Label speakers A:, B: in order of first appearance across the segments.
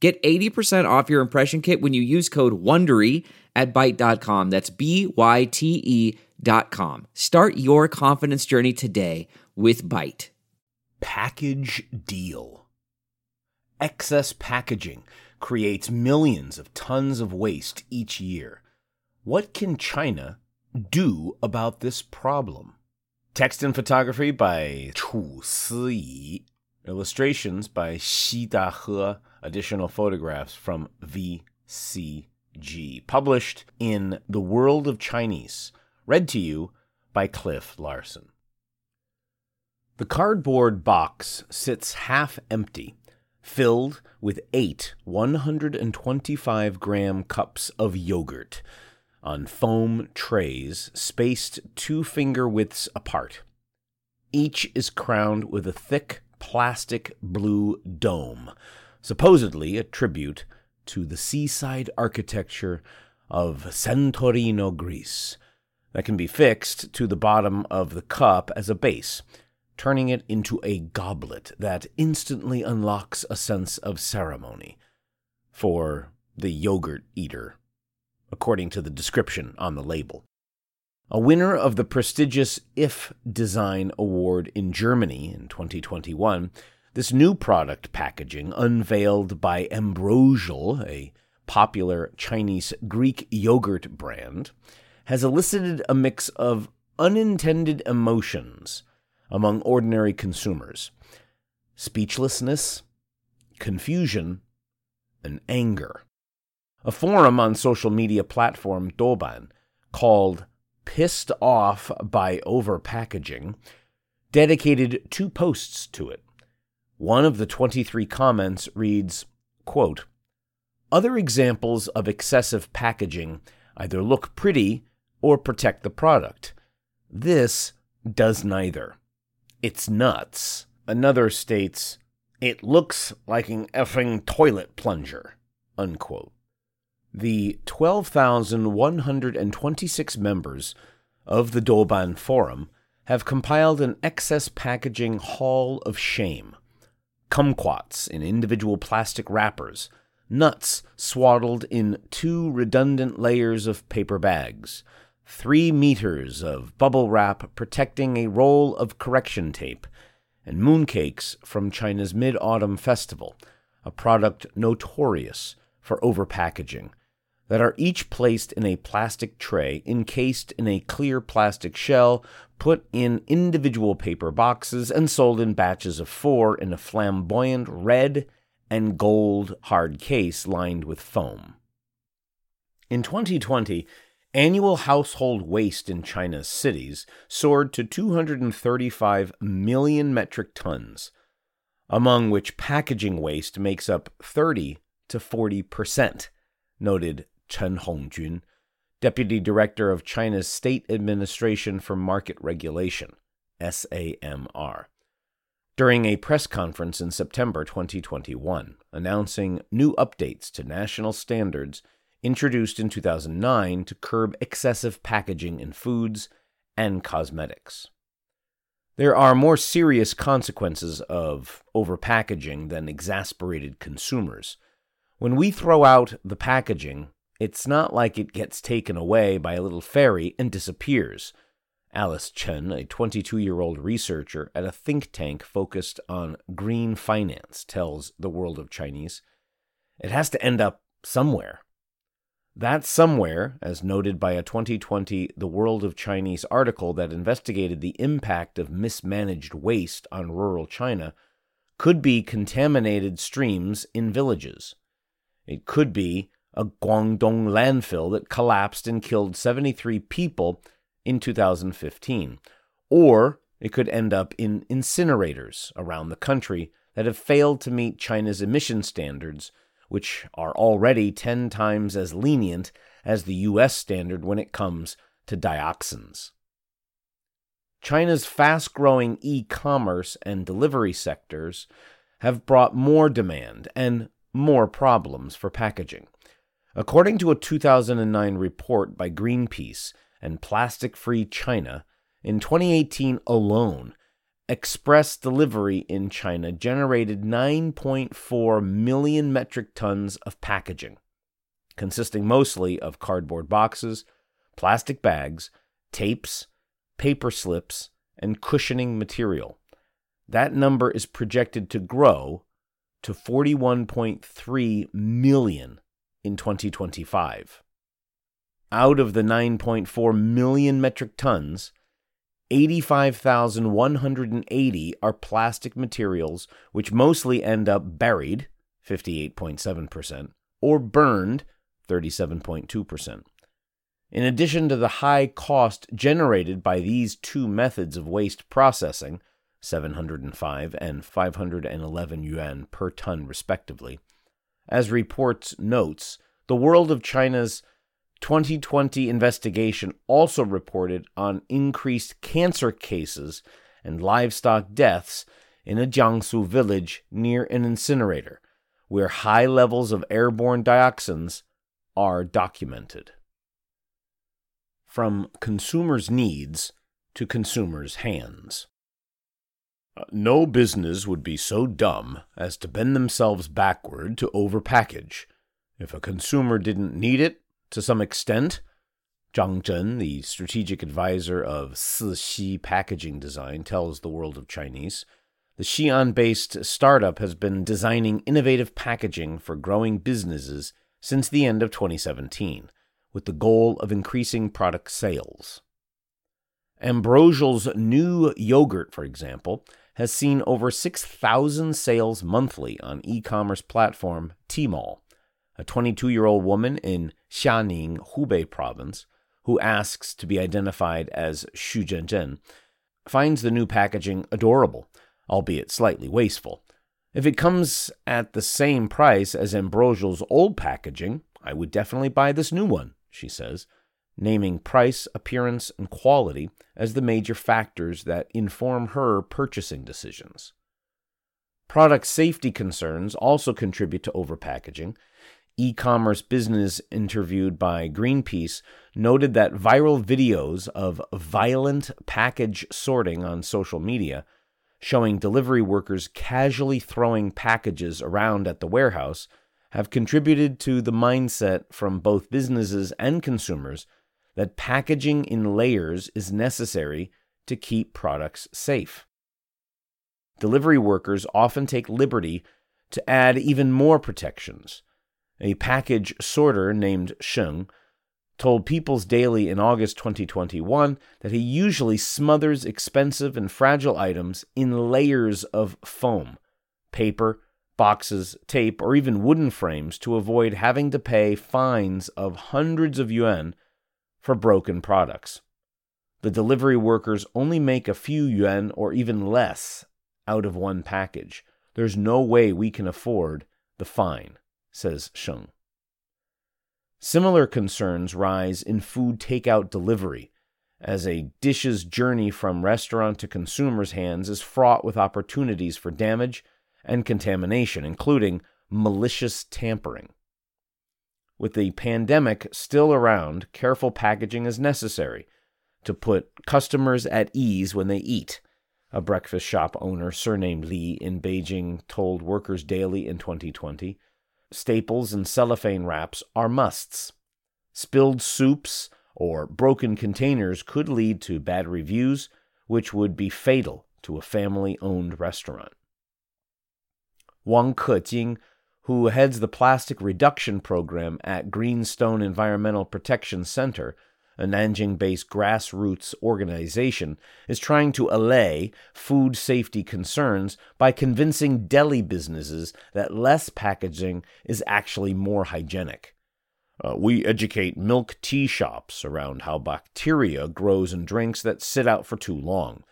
A: Get 80% off your impression kit when you use code WONDERY at Byte.com. That's B-Y-T-E dot com. Start your confidence journey today with Byte.
B: Package deal. Excess packaging creates millions of tons of waste each year. What can China do about this problem? Text and photography by Chu Si Illustrations by Xi Dahe. Additional photographs from VCG. Published in The World of Chinese. Read to you by Cliff Larson. The cardboard box sits half empty, filled with eight 125 gram cups of yogurt on foam trays spaced two finger widths apart. Each is crowned with a thick plastic blue dome, supposedly a tribute to the seaside architecture of Santorini, Greece, that can be fixed to the bottom of the cup as a base, turning it into a goblet that instantly unlocks a sense of ceremony for the yogurt eater, according to the description on the label. A winner of the prestigious IF Design Award in Germany in 2021, this new product packaging, unveiled by Ambrosial, a popular Chinese Greek yogurt brand, has elicited a mix of unintended emotions among ordinary consumers speechlessness, confusion, and anger. A forum on social media platform Douban called Pissed Off by Overpackaging dedicated two posts to it. One of the 23 comments reads, quote, Other examples of excessive packaging either look pretty or protect the product. This does neither. It's nuts. Another states, It looks like an effing toilet plunger. Unquote. The 12,126 members of the Douban Forum have compiled an excess packaging hall of shame. Kumquats in individual plastic wrappers, nuts swaddled in two redundant layers of paper bags, three meters of bubble wrap protecting a roll of correction tape, and mooncakes from China's Mid Autumn Festival, a product notorious for overpackaging, that are each placed in a plastic tray encased in a clear plastic shell, put in individual paper boxes, and sold in batches of four in a flamboyant red and gold hard case lined with foam. In 2020, annual household waste in China's cities soared to 235 million metric tons, among which packaging waste makes up 30 to 40 percent, noted Chen Hongjun, Deputy Director of China's State Administration for Market Regulation, SAMR, during a press conference in September 2021 announcing new updates to national standards introduced in 2009 to curb excessive packaging in foods and cosmetics. There are more serious consequences of overpackaging than exasperated consumers. When we throw out the packaging, it's not like it gets taken away by a little fairy and disappears. Alice Chen, a 22 year old researcher at a think tank focused on green finance, tells the world of Chinese. It has to end up somewhere. That somewhere, as noted by a 2020 The World of Chinese article that investigated the impact of mismanaged waste on rural China, could be contaminated streams in villages. It could be a Guangdong landfill that collapsed and killed 73 people in 2015. Or it could end up in incinerators around the country that have failed to meet China's emission standards, which are already 10 times as lenient as the US standard when it comes to dioxins. China's fast growing e commerce and delivery sectors have brought more demand and more problems for packaging. According to a 2009 report by Greenpeace and Plastic Free China, in 2018 alone, express delivery in China generated 9.4 million metric tons of packaging, consisting mostly of cardboard boxes, plastic bags, tapes, paper slips, and cushioning material. That number is projected to grow to 41.3 million in 2025. Out of the 9.4 million metric tons, 85,180 are plastic materials which mostly end up buried, 58.7%, or burned, 37.2%. In addition to the high cost generated by these two methods of waste processing, 705 and 511 yuan per ton respectively, as reports notes, the world of China's 2020 investigation also reported on increased cancer cases and livestock deaths in a Jiangsu village near an incinerator, where high levels of airborne dioxins are documented. From consumers' needs to consumers' hands. No business would be so dumb as to bend themselves backward to overpackage. If a consumer didn't need it, to some extent. Zhang Zhen, the strategic advisor of Sixi Packaging Design, tells the world of Chinese. The Xi'an based startup has been designing innovative packaging for growing businesses since the end of 2017, with the goal of increasing product sales. Ambrosial's new yogurt, for example, has seen over 6,000 sales monthly on e commerce platform Tmall a 22 year old woman in Xianning, Hubei province, who asks to be identified as Xu Zhenzhen, finds the new packaging adorable, albeit slightly wasteful. If it comes at the same price as Ambrosial's old packaging, I would definitely buy this new one, she says, naming price, appearance, and quality as the major factors that inform her purchasing decisions. Product safety concerns also contribute to overpackaging, e commerce business interviewed by Greenpeace noted that viral videos of violent package sorting on social media, showing delivery workers casually throwing packages around at the warehouse, have contributed to the mindset from both businesses and consumers that packaging in layers is necessary to keep products safe. Delivery workers often take liberty to add even more protections a package sorter named Sheng, told People's Daily in August 2021 that he usually smothers expensive and fragile items in layers of foam, paper, boxes, tape, or even wooden frames to avoid having to pay fines of hundreds of yuan for broken products. The delivery workers only make a few yuan or even less out of one package. There's no way we can afford the fine says Sheng. Similar concerns rise in food takeout delivery, as a dish's journey from restaurant to consumer's hands is fraught with opportunities for damage and contamination, including malicious tampering. With the pandemic still around, careful packaging is necessary to put customers at ease when they eat, a breakfast shop owner surnamed Li in Beijing told Workers Daily in 2020 staples, and cellophane wraps are musts. Spilled soups or broken containers could lead to bad reviews, which would be fatal to a family owned restaurant. Wang Kejing, who heads the plastic reduction program at Greenstone Environmental Protection Center, a Nanjing based grassroots organization, is trying to allay food safety concerns by convincing deli businesses that less packaging is actually more hygienic. Uh, we educate milk tea shops around how bacteria grows in drinks that sit out for too long,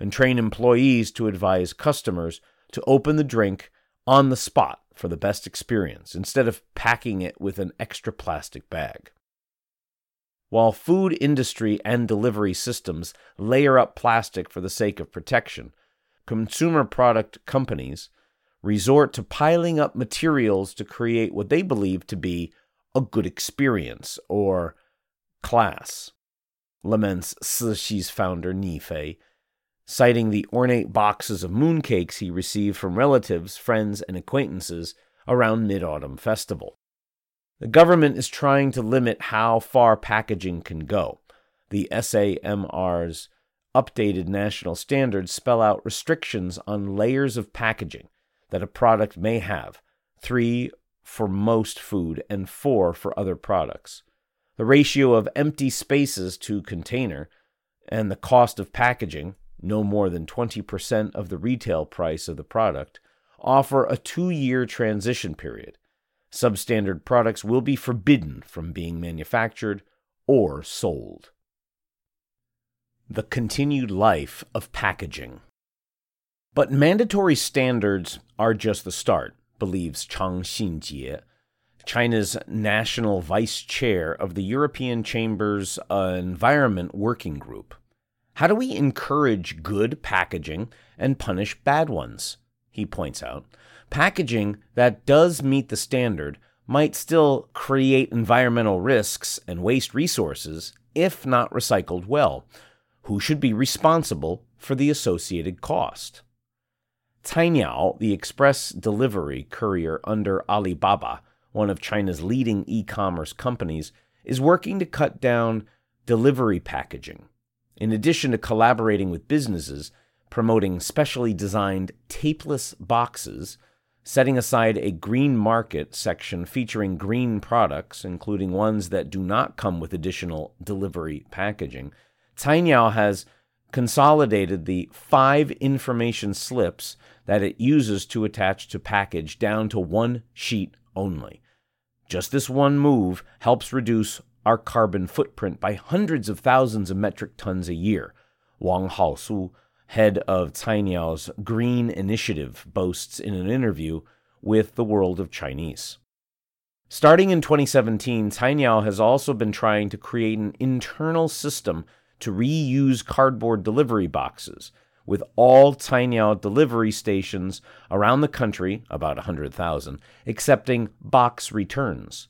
B: and train employees to advise customers to open the drink on the spot for the best experience instead of packing it with an extra plastic bag. While food industry and delivery systems layer up plastic for the sake of protection, consumer product companies resort to piling up materials to create what they believe to be a good experience or class, laments Cixi's founder Ni Fei, citing the ornate boxes of mooncakes he received from relatives, friends, and acquaintances around Mid Autumn Festival. The government is trying to limit how far packaging can go. The SAMR's updated national standards spell out restrictions on layers of packaging that a product may have three for most food and four for other products. The ratio of empty spaces to container and the cost of packaging, no more than 20% of the retail price of the product, offer a two year transition period Substandard products will be forbidden from being manufactured or sold. The continued life of packaging. But mandatory standards are just the start, believes Chang Xinjie, China's national vice chair of the European Chamber's Environment Working Group. How do we encourage good packaging and punish bad ones? He points out packaging that does meet the standard might still create environmental risks and waste resources if not recycled well. Who should be responsible for the associated cost? Cainiao, the express delivery courier under Alibaba, one of China's leading e commerce companies, is working to cut down delivery packaging. In addition to collaborating with businesses, promoting specially designed tapeless boxes setting aside a green market section featuring green products, including ones that do not come with additional delivery packaging, Cainiao has consolidated the five information slips that it uses to attach to package down to one sheet only. Just this one move helps reduce our carbon footprint by hundreds of thousands of metric tons a year. Wang Haosu head of Cainiao's Green Initiative, boasts in an interview with the World of Chinese. Starting in 2017, Cainiao has also been trying to create an internal system to reuse cardboard delivery boxes, with all Cainiao delivery stations around the country, about 100,000, accepting box returns.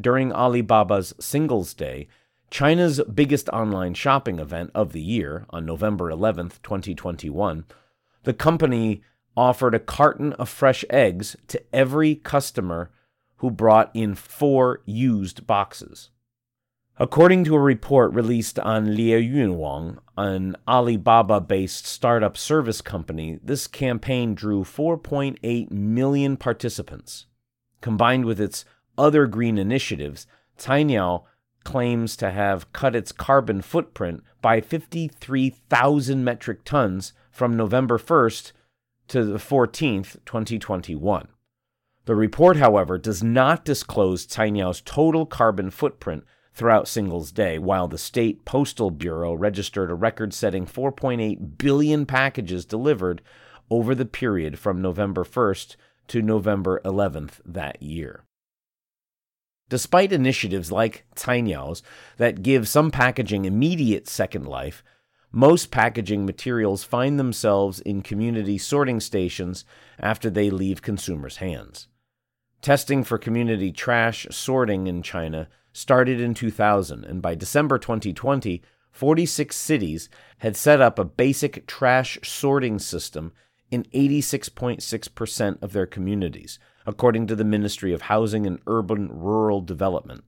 B: During Alibaba's Singles Day, China's biggest online shopping event of the year on November 11th, 2021, the company offered a carton of fresh eggs to every customer who brought in four used boxes. According to a report released on Lieyunwang, an Alibaba based startup service company, this campaign drew 4.8 million participants. Combined with its other green initiatives, Cainiao claims to have cut its carbon footprint by 53,000 metric tons from November 1st to the 14th, 2021. The report, however, does not disclose Cainiao's total carbon footprint throughout Singles Day, while the State Postal Bureau registered a record setting 4.8 billion packages delivered over the period from November 1st to November 11th that year. Despite initiatives like Cainiao's that give some packaging immediate second life, most packaging materials find themselves in community sorting stations after they leave consumers' hands. Testing for community trash sorting in China started in 2000, and by December 2020, 46 cities had set up a basic trash sorting system in 86.6% of their communities, according to the Ministry of Housing and Urban Rural Development.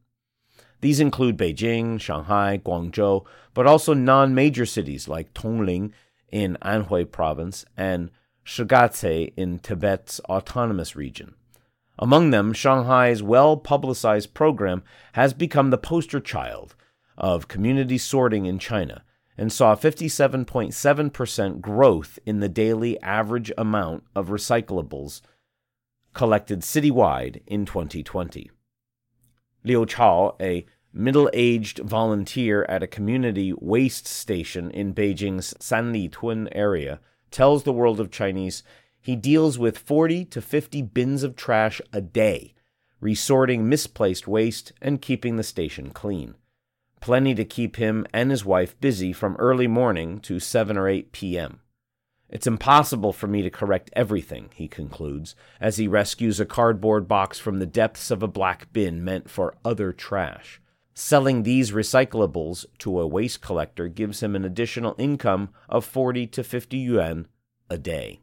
B: These include Beijing, Shanghai, Guangzhou, but also non major cities like Tongling in Anhui province and Shigatse in Tibet's autonomous region. Among them, Shanghai's well publicized program has become the poster child of community sorting in China and saw 57.7% growth in the daily average amount of recyclables collected citywide in 2020. Liu Chao, a middle aged volunteer at a community waste station in Beijing's Sanlitun area, tells the world of Chinese he deals with 40 to 50 bins of trash a day, resorting misplaced waste and keeping the station clean. Plenty to keep him and his wife busy from early morning to 7 or 8 p.m. It's impossible for me to correct everything, he concludes, as he rescues a cardboard box from the depths of a black bin meant for other trash. Selling these recyclables to a waste collector gives him an additional income of 40 to 50 yuan a day.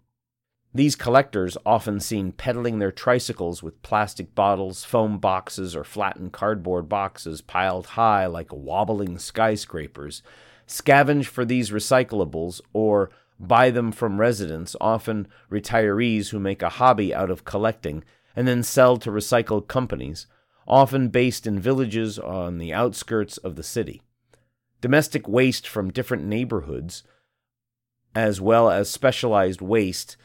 B: These collectors, often seen pedaling their tricycles with plastic bottles, foam boxes, or flattened cardboard boxes piled high like wobbling skyscrapers, scavenge for these recyclables or buy them from residents, often retirees who make a hobby out of collecting, and then sell to recycled companies, often based in villages on the outskirts of the city. Domestic waste from different neighborhoods, as well as specialized waste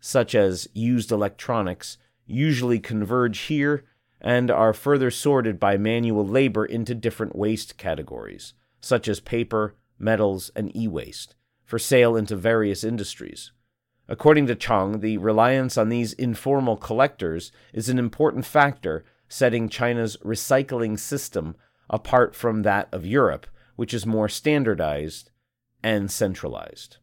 B: such as used electronics, usually converge here and are further sorted by manual labor into different waste categories, such as paper, metals, and e waste for sale into various industries. According to Chang, the reliance on these informal collectors is an important factor setting China's recycling system apart from that of Europe, which is more standardized and centralized.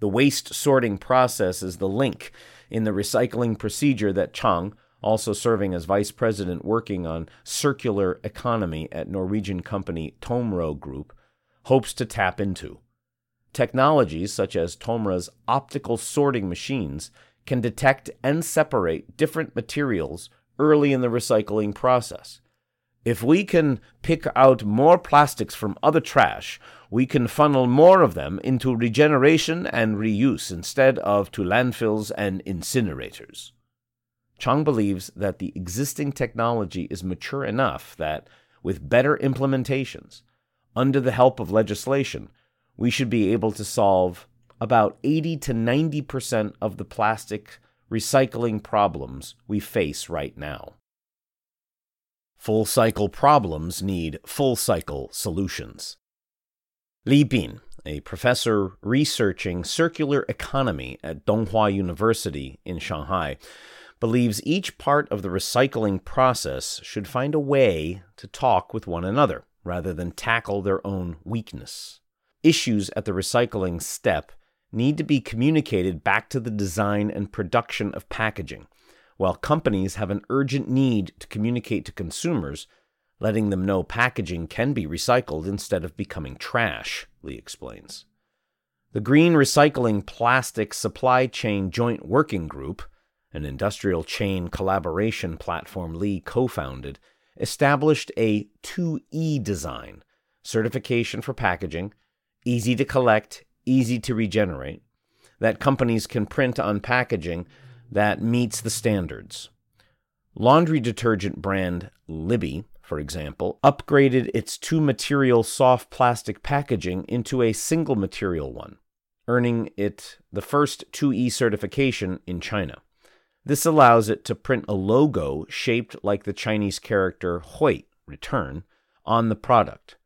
B: The waste sorting process is the link in the recycling procedure that Chang, also serving as vice president working on circular economy at Norwegian company Tomra Group, hopes to tap into. Technologies such as Tomra's optical sorting machines can detect and separate different materials early in the recycling process. If we can pick out more plastics from other trash, we can funnel more of them into regeneration and reuse instead of to landfills and incinerators. Chang believes that the existing technology is mature enough that, with better implementations, under the help of legislation, we should be able to solve about 80 to 90% of the plastic recycling problems we face right now. Full cycle problems need full cycle solutions. Li Bin, a professor researching circular economy at Donghua University in Shanghai, believes each part of the recycling process should find a way to talk with one another rather than tackle their own weakness issues at the recycling step need to be communicated back to the design and production of packaging, while companies have an urgent need to communicate to consumers, letting them know packaging can be recycled instead of becoming trash, Lee explains. The Green Recycling Plastic Supply Chain Joint Working Group, an industrial chain collaboration platform Lee co founded, established a 2E design certification for packaging easy to collect, easy to regenerate, that companies can print on packaging that meets the standards. Laundry detergent brand Liby, for example, upgraded its two material soft plastic packaging into a single material one, earning it the first 2E certification in China. This allows it to print a logo shaped like the Chinese character Hui, return, on the product.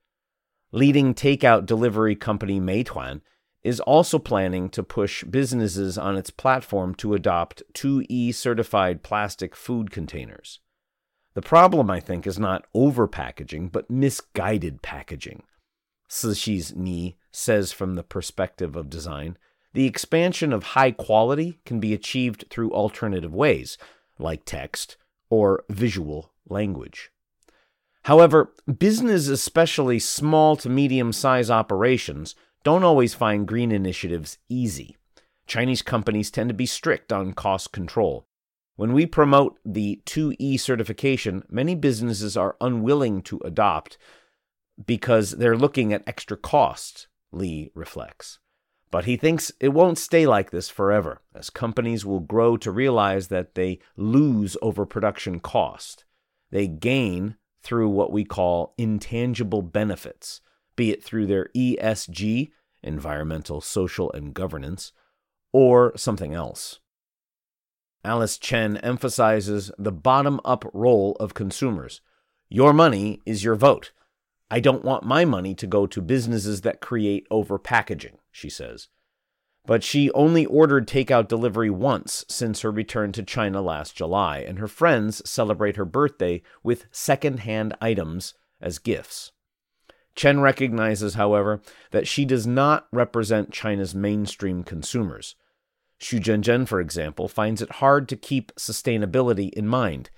B: Leading takeout delivery company Meituan is also planning to push businesses on its platform to adopt 2E certified plastic food containers. The problem, I think, is not overpackaging, but misguided packaging. Sishi's Ni says from the perspective of design, the expansion of high quality can be achieved through alternative ways, like text or visual language. However, business, especially small to medium size operations, don't always find green initiatives easy. Chinese companies tend to be strict on cost control. When we promote the 2E certification, many businesses are unwilling to adopt because they're looking at extra costs, Lee reflects. But he thinks it won't stay like this forever, as companies will grow to realize that they lose overproduction cost. They gain through what we call intangible benefits, be it through their ESG, environmental, social, and governance, or something else. Alice Chen emphasizes the bottom up role of consumers. Your money is your vote. I don't want my money to go to businesses that create overpackaging, she says. But she only ordered takeout delivery once since her return to China last July, and her friends celebrate her birthday with second-hand items as gifts. Chen recognizes, however, that she does not represent China's mainstream consumers. Xu Zhenzhen, for example, finds it hard to keep sustainability in mind.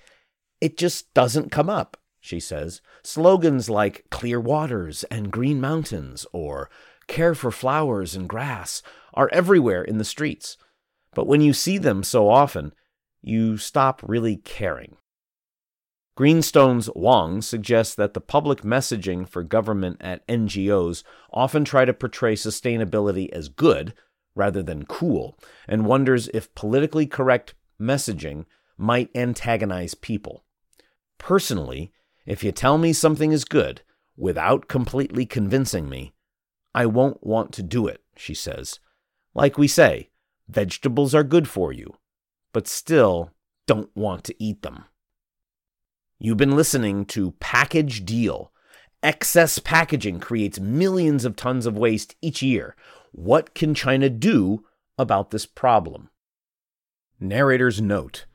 B: It just doesn't come up, she says. Slogans like clear waters and green mountains or care for flowers and grass are everywhere in the streets. But when you see them so often, you stop really caring. Greenstone's Wang suggests that the public messaging for government at NGOs often try to portray sustainability as good rather than cool, and wonders if politically correct messaging might antagonize people. Personally, if you tell me something is good without completely convincing me, I won't want to do it, she says. Like we say, vegetables are good for you, but still don't want to eat them. You've been listening to Package Deal. Excess packaging creates millions of tons of waste each year. What can China do about this problem? Narrator's note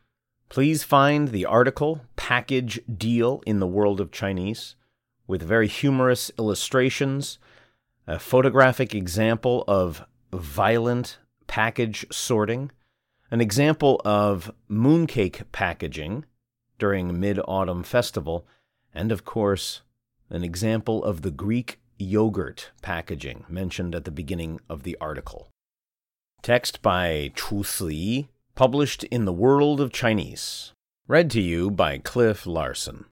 B: Please find the article Package Deal in the World of Chinese with very humorous illustrations, a photographic example of violent package sorting, an example of mooncake packaging during Mid Autumn Festival, and of course, an example of the Greek yogurt packaging mentioned at the beginning of the article. Text by Chu Si, published in the World of Chinese. Read to you by Cliff Larson.